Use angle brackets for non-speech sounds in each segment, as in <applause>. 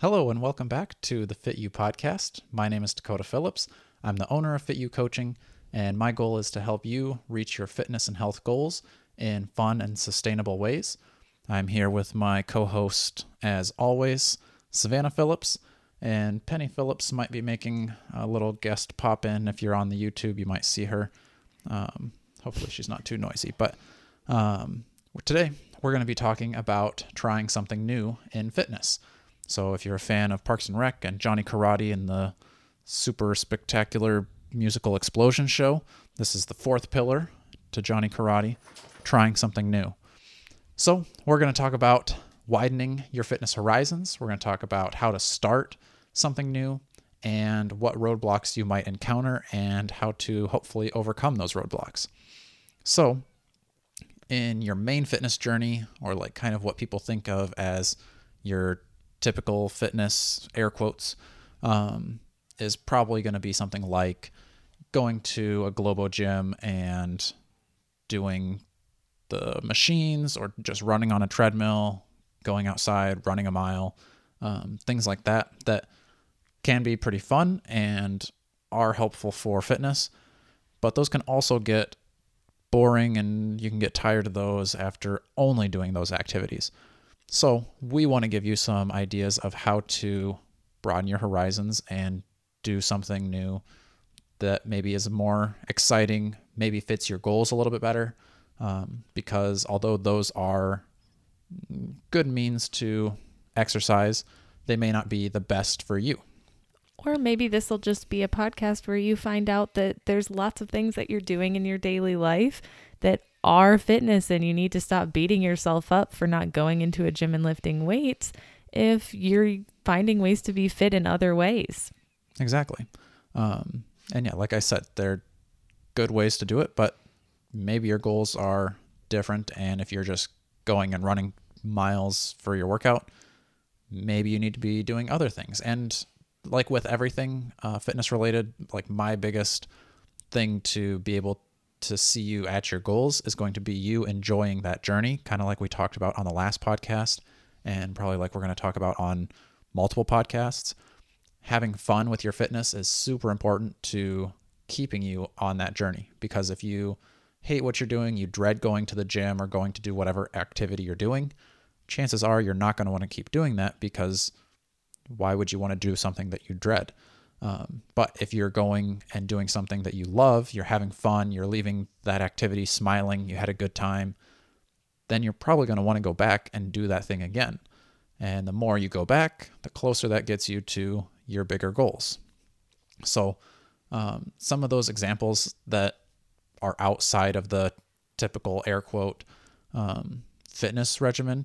Hello, and welcome back to the Fit U podcast. My name is Dakota Phillips. I'm the owner of Fit U Coaching, and my goal is to help you reach your fitness and health goals in fun and sustainable ways. I'm here with my co host, as always, Savannah Phillips. And Penny Phillips might be making a little guest pop in. If you're on the YouTube, you might see her. Um, hopefully, she's not too noisy. But um, today, we're going to be talking about trying something new in fitness. So, if you're a fan of Parks and Rec and Johnny Karate and the super spectacular musical explosion show, this is the fourth pillar to Johnny Karate, trying something new. So, we're going to talk about widening your fitness horizons. We're going to talk about how to start something new and what roadblocks you might encounter and how to hopefully overcome those roadblocks. So, in your main fitness journey, or like kind of what people think of as your typical fitness, air quotes, um, is probably going to be something like going to a Globo gym and doing the machines or just running on a treadmill, going outside, running a mile, um, things like that, that can be pretty fun and are helpful for fitness. But those can also get boring and you can get tired of those after only doing those activities. So, we want to give you some ideas of how to broaden your horizons and do something new that maybe is more exciting, maybe fits your goals a little bit better. Um, because although those are good means to exercise, they may not be the best for you. Or maybe this will just be a podcast where you find out that there's lots of things that you're doing in your daily life that are fitness and you need to stop beating yourself up for not going into a gym and lifting weights if you're finding ways to be fit in other ways. Exactly. Um, and yeah, like I said, they're good ways to do it, but maybe your goals are different. And if you're just going and running miles for your workout, maybe you need to be doing other things. And like with everything uh, fitness related, like my biggest thing to be able to see you at your goals is going to be you enjoying that journey, kind of like we talked about on the last podcast, and probably like we're going to talk about on multiple podcasts. Having fun with your fitness is super important to keeping you on that journey because if you hate what you're doing, you dread going to the gym or going to do whatever activity you're doing, chances are you're not going to want to keep doing that because why would you want to do something that you dread? Um, but if you're going and doing something that you love, you're having fun, you're leaving that activity smiling, you had a good time, then you're probably going to want to go back and do that thing again. And the more you go back, the closer that gets you to your bigger goals. So, um, some of those examples that are outside of the typical air quote um, fitness regimen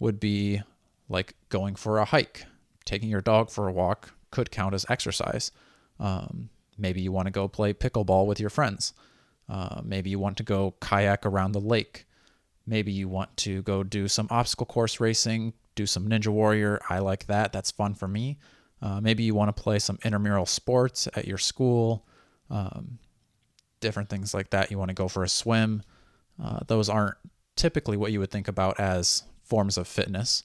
would be like going for a hike, taking your dog for a walk could count as exercise. Um, maybe you want to go play pickleball with your friends. Uh, maybe you want to go kayak around the lake. Maybe you want to go do some obstacle course racing, do some Ninja Warrior. I like that. That's fun for me. Uh, maybe you want to play some intramural sports at your school, um, different things like that. You want to go for a swim. Uh, those aren't typically what you would think about as forms of fitness,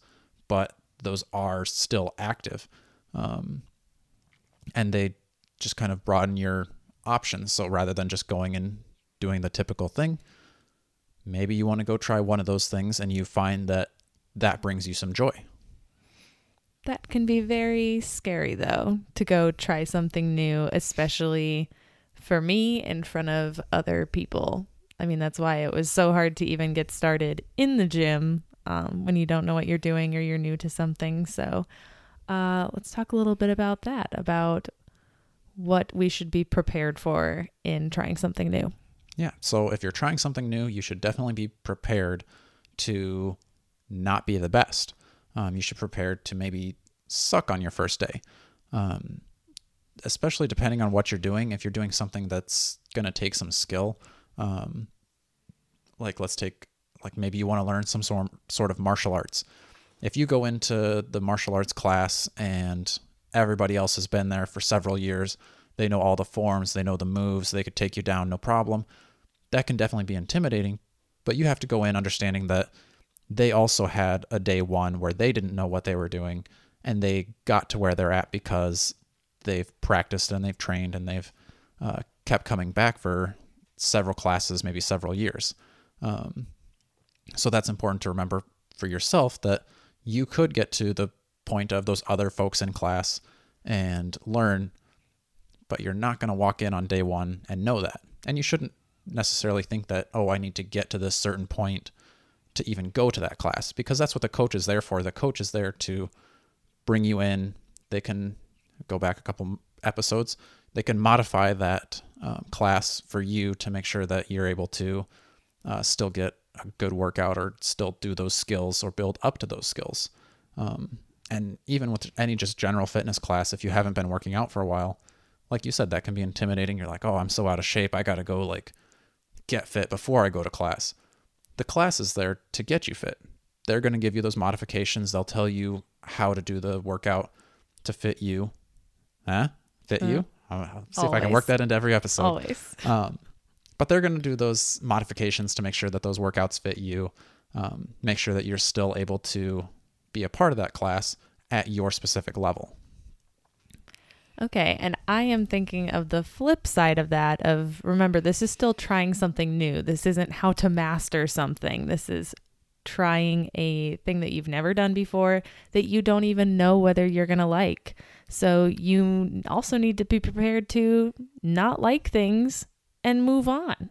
but those are still active. Um, and they just kind of broaden your options. So rather than just going and doing the typical thing, maybe you want to go try one of those things and you find that that brings you some joy. That can be very scary, though, to go try something new, especially for me in front of other people. I mean, that's why it was so hard to even get started in the gym um, when you don't know what you're doing or you're new to something. So, uh, let's talk a little bit about that, about what we should be prepared for in trying something new. Yeah. So if you're trying something new, you should definitely be prepared to not be the best. Um, you should prepare to maybe suck on your first day. Um, especially depending on what you're doing. If you're doing something that's going to take some skill, um, like let's take, like maybe you want to learn some sort, sort of martial arts if you go into the martial arts class and everybody else has been there for several years, they know all the forms, they know the moves, they could take you down no problem. That can definitely be intimidating, but you have to go in understanding that they also had a day one where they didn't know what they were doing and they got to where they're at because they've practiced and they've trained and they've uh, kept coming back for several classes, maybe several years. Um, so that's important to remember for yourself that you could get to the point of those other folks in class and learn, but you're not going to walk in on day one and know that. And you shouldn't necessarily think that, oh, I need to get to this certain point to even go to that class because that's what the coach is there for. The coach is there to bring you in. They can go back a couple episodes. They can modify that um, class for you to make sure that you're able to uh, still get a good workout or still do those skills or build up to those skills. Um, and even with any just general fitness class, if you haven't been working out for a while, like you said, that can be intimidating. You're like, oh, I'm so out of shape. I got to go like get fit before I go to class. The class is there to get you fit. They're going to give you those modifications. They'll tell you how to do the workout to fit you. Huh? Fit you? Mm-hmm. I'll see if I can work that into every episode. Always. Um, but they're going to do those modifications to make sure that those workouts fit you, um, make sure that you're still able to be a part of that class at your specific level. Okay, and I am thinking of the flip side of that of remember this is still trying something new. This isn't how to master something. This is trying a thing that you've never done before that you don't even know whether you're going to like. So you also need to be prepared to not like things and move on.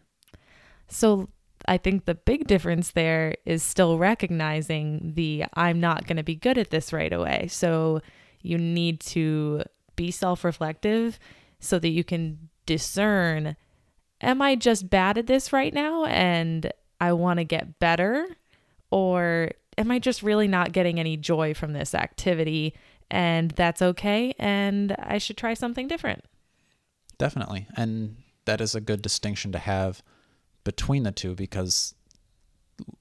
So I think the big difference there is still recognizing the I'm not going to be good at this right away. So you need to be self reflective so that you can discern am I just bad at this right now and I want to get better? Or am I just really not getting any joy from this activity and that's okay and I should try something different? Definitely. And that is a good distinction to have between the two because,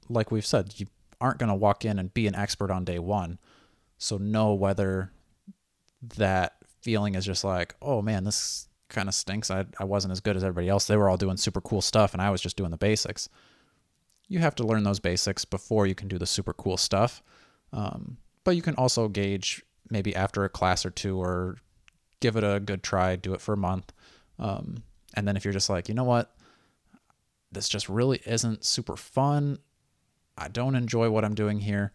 like we've said, you aren't going to walk in and be an expert on day one. So, know whether that feeling is just like, oh man, this kind of stinks. I, I wasn't as good as everybody else. They were all doing super cool stuff and I was just doing the basics. You have to learn those basics before you can do the super cool stuff. Um, but you can also gauge maybe after a class or two or give it a good try, do it for a month. Um, and then if you're just like, you know what, this just really isn't super fun. I don't enjoy what I'm doing here.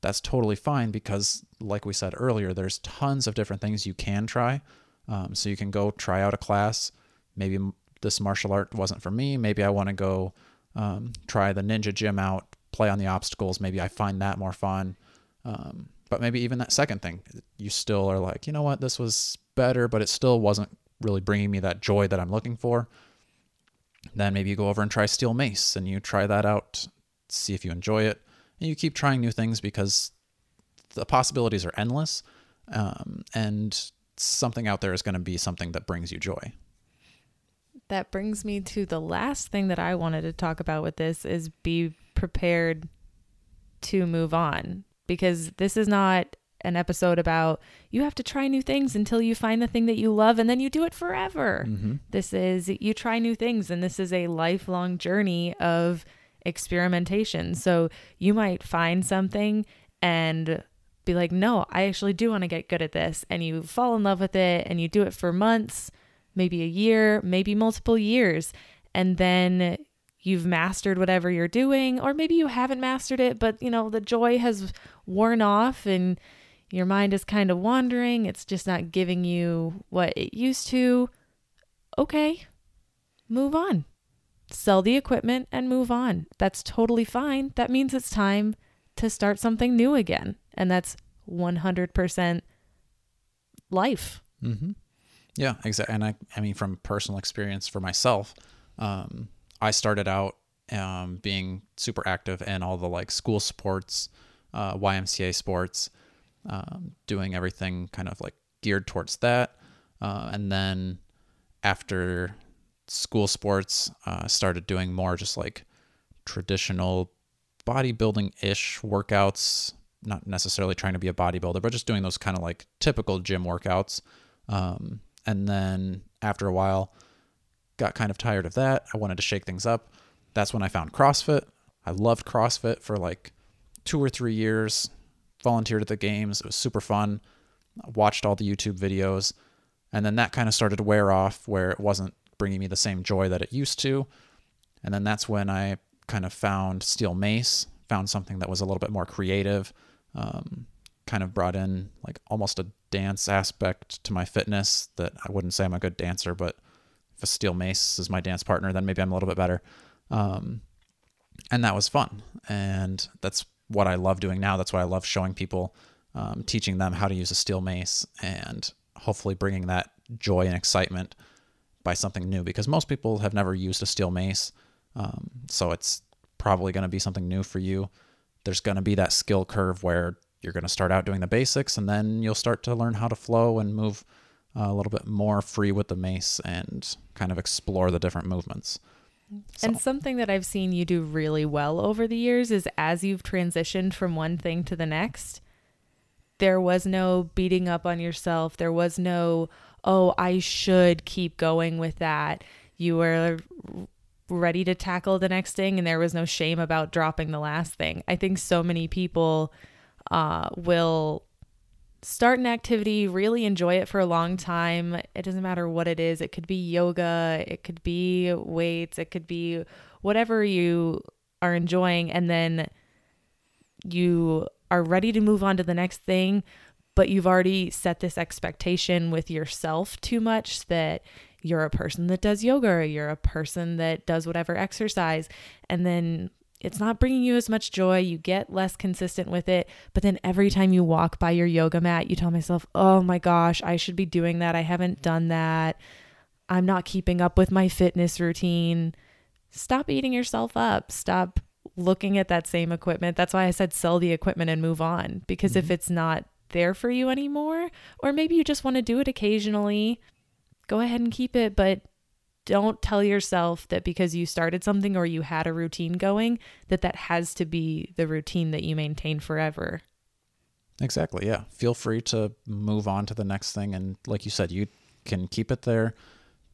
That's totally fine because, like we said earlier, there's tons of different things you can try. Um, so you can go try out a class. Maybe this martial art wasn't for me. Maybe I want to go um, try the ninja gym out, play on the obstacles. Maybe I find that more fun. Um, but maybe even that second thing, you still are like, you know what, this was better, but it still wasn't really bringing me that joy that I'm looking for. Then maybe you go over and try steel mace and you try that out, see if you enjoy it. And you keep trying new things because the possibilities are endless. Um, and something out there is going to be something that brings you joy. That brings me to the last thing that I wanted to talk about with this is be prepared to move on because this is not an episode about you have to try new things until you find the thing that you love and then you do it forever. Mm-hmm. This is you try new things and this is a lifelong journey of experimentation. So you might find something and be like, "No, I actually do want to get good at this." And you fall in love with it and you do it for months, maybe a year, maybe multiple years. And then you've mastered whatever you're doing or maybe you haven't mastered it, but you know, the joy has worn off and your mind is kind of wandering. It's just not giving you what it used to. Okay, move on. Sell the equipment and move on. That's totally fine. That means it's time to start something new again. And that's 100% life. Mm-hmm. Yeah, exactly. And I, I mean, from personal experience for myself, um, I started out um, being super active in all the like school sports, uh, YMCA sports, um, doing everything kind of like geared towards that. Uh, and then after school sports, uh, started doing more just like traditional bodybuilding ish workouts, not necessarily trying to be a bodybuilder, but just doing those kind of like typical gym workouts. Um, and then after a while, got kind of tired of that. I wanted to shake things up. That's when I found CrossFit. I loved CrossFit for like two or three years. Volunteered at the games. It was super fun. Watched all the YouTube videos. And then that kind of started to wear off where it wasn't bringing me the same joy that it used to. And then that's when I kind of found Steel Mace, found something that was a little bit more creative, um, kind of brought in like almost a dance aspect to my fitness that I wouldn't say I'm a good dancer, but if a Steel Mace is my dance partner, then maybe I'm a little bit better. Um, and that was fun. And that's what I love doing now. That's why I love showing people, um, teaching them how to use a Steel Mace and hopefully bringing that joy and excitement by something new because most people have never used a steel mace. Um, so it's probably going to be something new for you. There's going to be that skill curve where you're going to start out doing the basics and then you'll start to learn how to flow and move uh, a little bit more free with the mace and kind of explore the different movements. So. And something that I've seen you do really well over the years is as you've transitioned from one thing to the next, there was no beating up on yourself. There was no, oh, I should keep going with that. You were ready to tackle the next thing, and there was no shame about dropping the last thing. I think so many people uh, will start an activity, really enjoy it for a long time. It doesn't matter what it is. It could be yoga, it could be weights, it could be whatever you are enjoying. And then you are ready to move on to the next thing, but you've already set this expectation with yourself too much that you're a person that does yoga or you're a person that does whatever exercise. And then it's not bringing you as much joy. You get less consistent with it. But then every time you walk by your yoga mat, you tell myself, oh my gosh, I should be doing that. I haven't done that. I'm not keeping up with my fitness routine. Stop eating yourself up. Stop looking at that same equipment. That's why I said sell the equipment and move on. Because mm-hmm. if it's not there for you anymore, or maybe you just want to do it occasionally, go ahead and keep it. But don't tell yourself that because you started something or you had a routine going, that that has to be the routine that you maintain forever. Exactly. Yeah. Feel free to move on to the next thing. And like you said, you can keep it there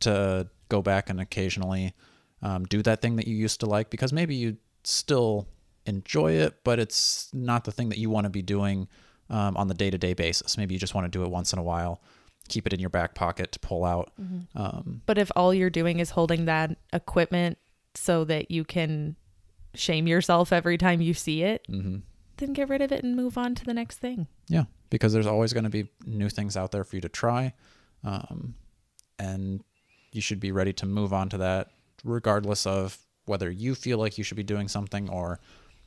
to go back and occasionally um, do that thing that you used to like because maybe you still enjoy it, but it's not the thing that you want to be doing um, on the day to day basis. Maybe you just want to do it once in a while, keep it in your back pocket to pull out. Mm-hmm. Um, but if all you're doing is holding that equipment so that you can shame yourself every time you see it, mm-hmm. then get rid of it and move on to the next thing. Yeah, because there's always going to be new things out there for you to try. Um, and you should be ready to move on to that regardless of whether you feel like you should be doing something or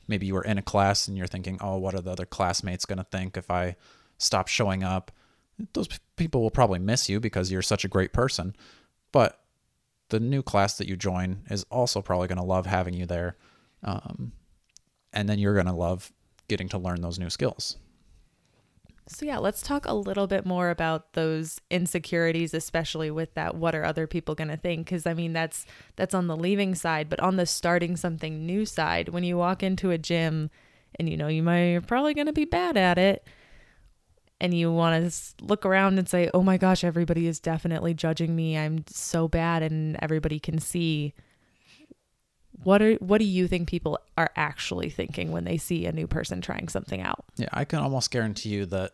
maybe you were in a class and you're thinking, oh, what are the other classmates going to think if I stop showing up? Those people will probably miss you because you're such a great person. But the new class that you join is also probably going to love having you there. Um, and then you're going to love getting to learn those new skills. So, yeah, let's talk a little bit more about those insecurities, especially with that what are other people going to think? Because I mean, that's that's on the leaving side, but on the starting something new side, when you walk into a gym and you know you might you're probably going to be bad at it and you want to look around and say, "Oh my gosh, everybody is definitely judging me. I'm so bad and everybody can see." What are what do you think people are actually thinking when they see a new person trying something out? Yeah, I can almost guarantee you that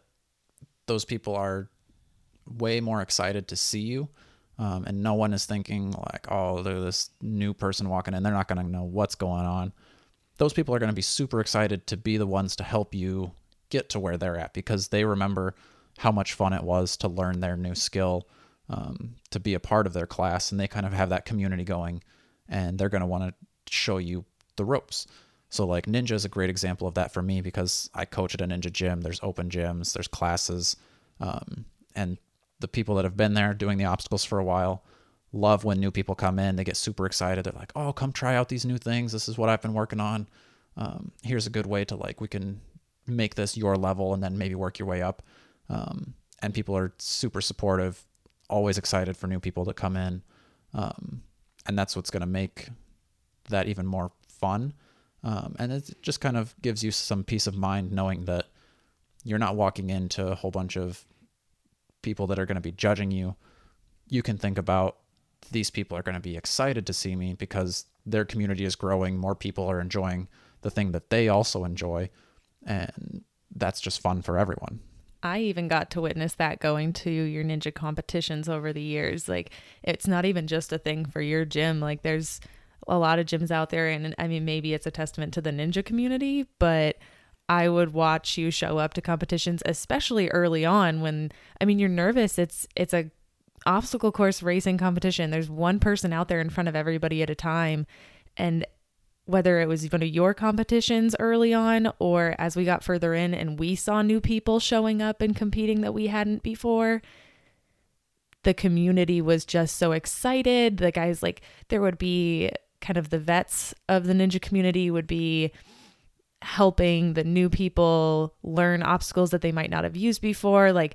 those people are way more excited to see you. Um, and no one is thinking like, oh, they're this new person walking in. They're not going to know what's going on. Those people are going to be super excited to be the ones to help you get to where they're at because they remember how much fun it was to learn their new skill, um, to be a part of their class, and they kind of have that community going, and they're going to want to show you the ropes. So like Ninja is a great example of that for me because I coach at a Ninja gym. There's open gyms, there's classes, um, and the people that have been there doing the obstacles for a while love when new people come in. They get super excited. They're like, "Oh, come try out these new things. This is what I've been working on. Um, here's a good way to like we can make this your level and then maybe work your way up." Um, and people are super supportive, always excited for new people to come in, um, and that's what's going to make that even more fun. Um, and it just kind of gives you some peace of mind knowing that you're not walking into a whole bunch of people that are going to be judging you. You can think about these people are going to be excited to see me because their community is growing. More people are enjoying the thing that they also enjoy. And that's just fun for everyone. I even got to witness that going to your ninja competitions over the years. Like it's not even just a thing for your gym. Like there's a lot of gyms out there and I mean maybe it's a testament to the ninja community, but I would watch you show up to competitions especially early on when I mean you're nervous. It's it's a obstacle course racing competition. There's one person out there in front of everybody at a time and whether it was one of your competitions early on or as we got further in and we saw new people showing up and competing that we hadn't before the community was just so excited. The guys like there would be kind of the vets of the ninja community would be helping the new people learn obstacles that they might not have used before like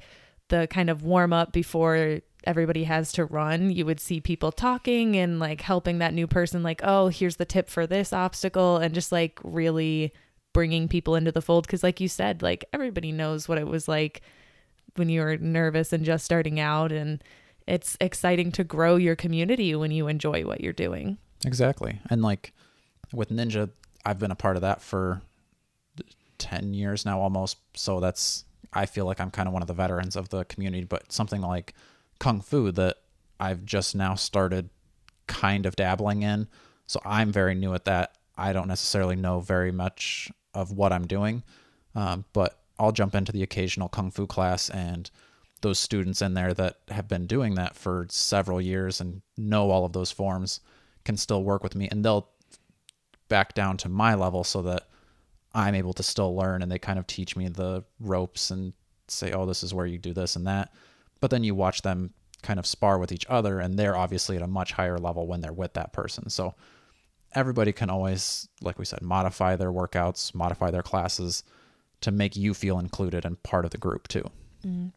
the kind of warm up before everybody has to run, you would see people talking and like helping that new person, like, oh, here's the tip for this obstacle, and just like really bringing people into the fold. Cause, like you said, like everybody knows what it was like when you were nervous and just starting out. And it's exciting to grow your community when you enjoy what you're doing. Exactly. And like with Ninja, I've been a part of that for 10 years now almost. So that's, I feel like I'm kind of one of the veterans of the community, but something like kung fu that I've just now started kind of dabbling in. So I'm very new at that. I don't necessarily know very much of what I'm doing, um, but I'll jump into the occasional kung fu class and those students in there that have been doing that for several years and know all of those forms can still work with me and they'll back down to my level so that I'm able to still learn and they kind of teach me the ropes and say, oh, this is where you do this and that but then you watch them kind of spar with each other and they're obviously at a much higher level when they're with that person so everybody can always like we said modify their workouts modify their classes to make you feel included and part of the group too mm.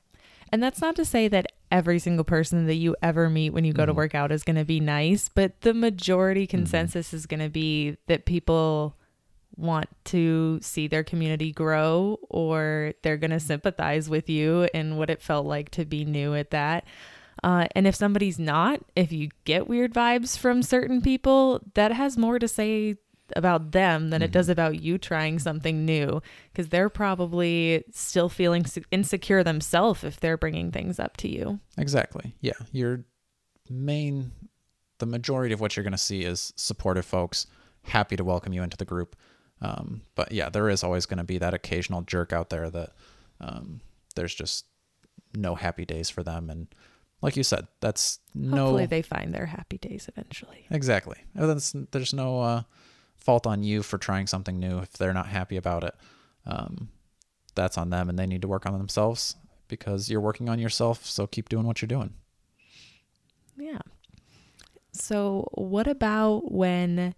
and that's not to say that every single person that you ever meet when you go mm-hmm. to work out is going to be nice but the majority mm-hmm. consensus mm-hmm. is going to be that people want to see their community grow or they're going to sympathize with you and what it felt like to be new at that. Uh, and if somebody's not, if you get weird vibes from certain people, that has more to say about them than mm-hmm. it does about you trying something new because they're probably still feeling insecure themselves if they're bringing things up to you. Exactly. Yeah. Your main, the majority of what you're going to see is supportive folks, happy to welcome you into the group. Um, but yeah, there is always going to be that occasional jerk out there that um, there's just no happy days for them. And like you said, that's no. Hopefully, they find their happy days eventually. Exactly. That's, there's no uh, fault on you for trying something new if they're not happy about it. Um, that's on them, and they need to work on themselves because you're working on yourself. So keep doing what you're doing. Yeah. So, what about when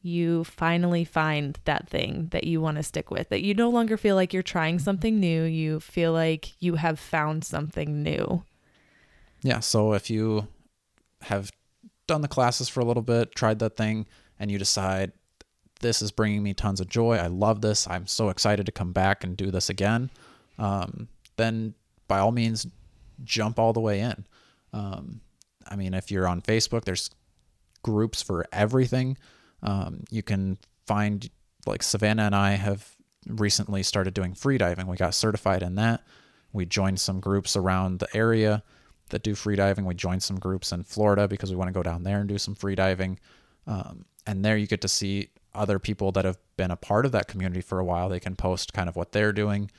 you finally find that thing that you want to stick with, that you no longer feel like you're trying something new. You feel like you have found something new. Yeah. So if you have done the classes for a little bit, tried that thing, and you decide this is bringing me tons of joy, I love this, I'm so excited to come back and do this again, um, then by all means, jump all the way in. Um, I mean, if you're on Facebook, there's groups for everything. Um, you can find like Savannah and I have recently started doing freediving. We got certified in that. We joined some groups around the area that do freediving. We joined some groups in Florida because we want to go down there and do some freediving. Um, and there you get to see other people that have been a part of that community for a while. They can post kind of what they're doing.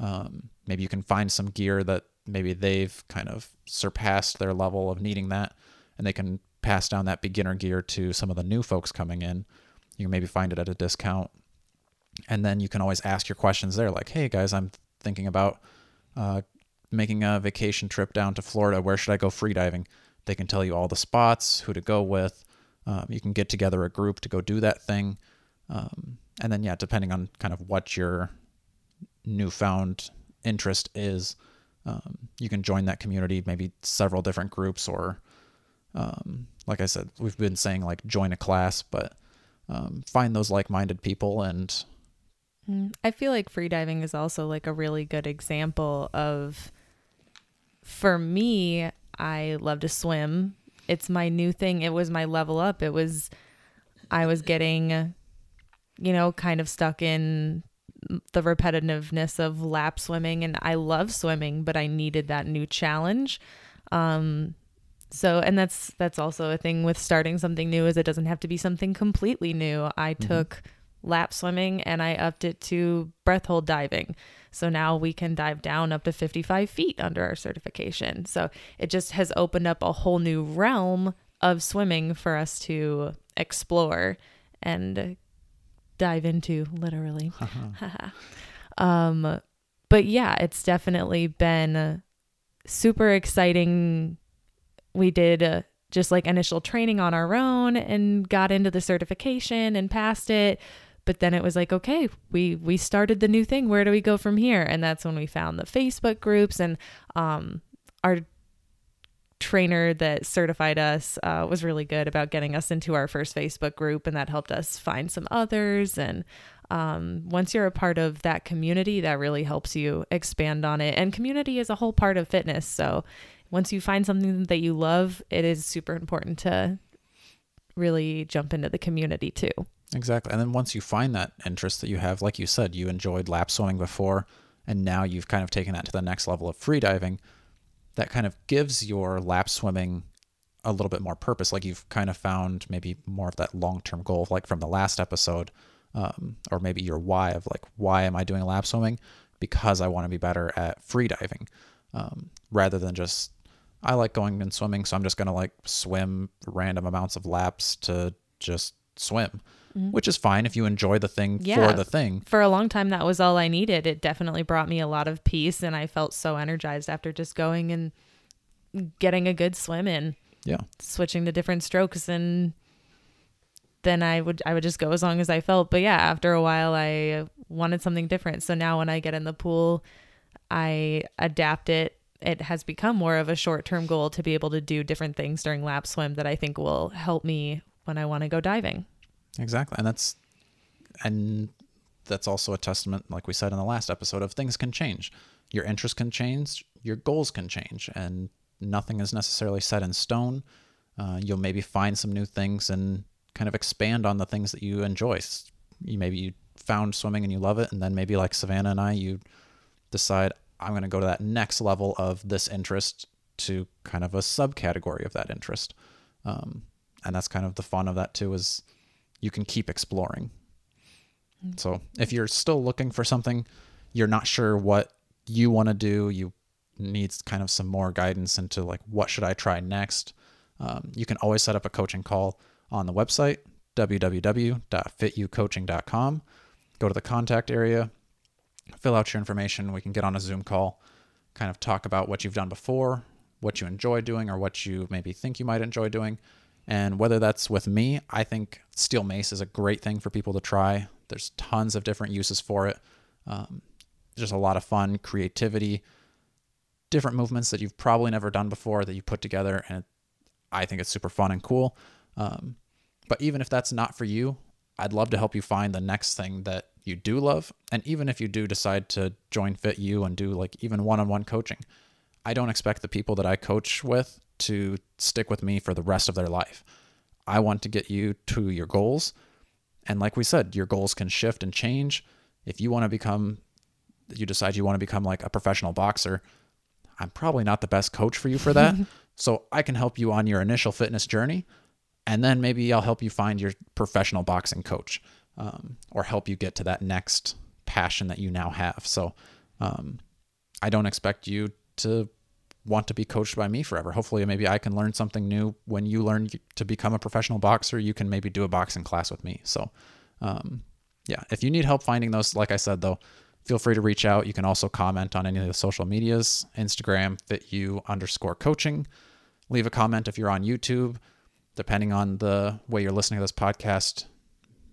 Um, maybe you can find some gear that maybe they've kind of surpassed their level of needing that, and they can pass down that beginner gear to some of the new folks coming in. You can maybe find it at a discount. And then you can always ask your questions there, like, hey guys, I'm thinking about uh, making a vacation trip down to Florida. Where should I go freediving? They can tell you all the spots, who to go with. Um, you can get together a group to go do that thing. Um, and then, yeah, depending on kind of what your newfound interest is, um, you can join that community, maybe several different groups or um, like I said, we've been saying like join a class, but um, find those like-minded people and. Mm, I feel like freediving is also like a really good example of. For me, I love to swim. It's my new thing. It was my level up. It was, I was getting, you know, kind of stuck in the repetitiveness of lap swimming and I love swimming, but I needed that new challenge. Um so and that's that's also a thing with starting something new is it doesn't have to be something completely new. I mm-hmm. took lap swimming and I upped it to breath hold diving. So now we can dive down up to 55 feet under our certification. So it just has opened up a whole new realm of swimming for us to explore and dive into, literally. <laughs> <laughs> um, but yeah, it's definitely been super exciting. We did. Uh, just like initial training on our own and got into the certification and passed it. But then it was like okay we we started the new thing. Where do we go from here? And that's when we found the facebook groups. And um our trainer that certified us uh, was really good about getting us into our first facebook group. And that helped us find some others. And um, once you're a part of that community that really helps you expand on it. And community is a whole part of fitness. So once you find something that you love it is super important to really jump into the community too Exactly. And then once you find that interest that you have, like you said, you enjoyed lap swimming before, and now you've kind of taken that to the next level of free diving, that kind of gives your lap swimming a little bit more purpose. Like you've kind of found maybe more of that long term goal, like from the last episode, um, or maybe your why of like, why am I doing lap swimming? Because I want to be better at free diving, um, rather than just, I like going and swimming, so I'm just going to like swim random amounts of laps to just swim mm-hmm. which is fine if you enjoy the thing yeah, for the thing. For a long time, that was all I needed. It definitely brought me a lot of peace, and I felt so energized after just going and getting a good swim in. Yeah. Switching to different strokes and then I would I would just go as long as I felt. But yeah, after a while I wanted something different. So now when I get in the pool, I adapt it. It has become more of a short-term goal to be able to do different things during lap swim that I think will help me when I want to go diving. Exactly. And that's and that's also a testament, like we said in the last episode, of things can change. Your interests can change, your goals can change, and nothing is necessarily set in stone. Uh, you'll maybe find some new things and kind of expand on the things that you enjoy. You maybe you found swimming and you love it, and then maybe like Savannah and I, you decide I'm going to go to that next level of this interest to kind of a subcategory of that interest. Um, and that's kind of the fun of that too is you can keep exploring. Mm. So if you're still looking for something, you're not sure what you want to do, you need kind of some more guidance into like what should I try next. Um, you can always set up a coaching call on the website www.fitucoaching.com. Go to the contact area, fill out your information. We can get on a Zoom call, kind of talk about what you've done before, what you enjoy doing, or what you maybe think you might enjoy doing, and whether that's with me, I think steel mace is a great thing for people to try. There's tons of different uses for it. Um, just a lot of fun, creativity, different movements that you've probably never done before that you put together. And I think it's super fun and cool. Um, but even if that's not for you, I'd love to help you find the next thing that you do love. And even if you do decide to join Fit U and do like even one on one coaching, I don't expect the people that I coach with to stick with me for the rest of their life. I want to get you to your goals. And like we said, your goals can shift and change. If you want to become, you decide you want to become like a professional boxer, I'm probably not the best coach for you for that. <laughs> so I can help you on your initial fitness journey. And then maybe I'll help you find your professional boxing coach um, or help you get to that next passion that you now have. So um, I don't expect you to want to be coached by me forever. Hopefully, maybe I can learn something new. When you learn to become a professional boxer, you can maybe do a boxing class with me. So, um, yeah, if you need help finding those, like I said, though, feel free to reach out. You can also comment on any of the social medias Instagram, fit you underscore coaching. Leave a comment if you're on YouTube. Depending on the way you're listening to this podcast,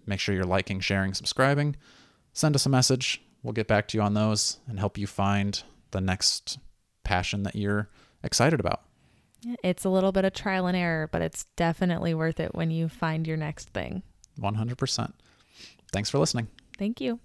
make sure you're liking, sharing, subscribing. Send us a message. We'll get back to you on those and help you find the next passion that you're excited about. It's a little bit of trial and error, but it's definitely worth it when you find your next thing. 100%. Thanks for listening. Thank you.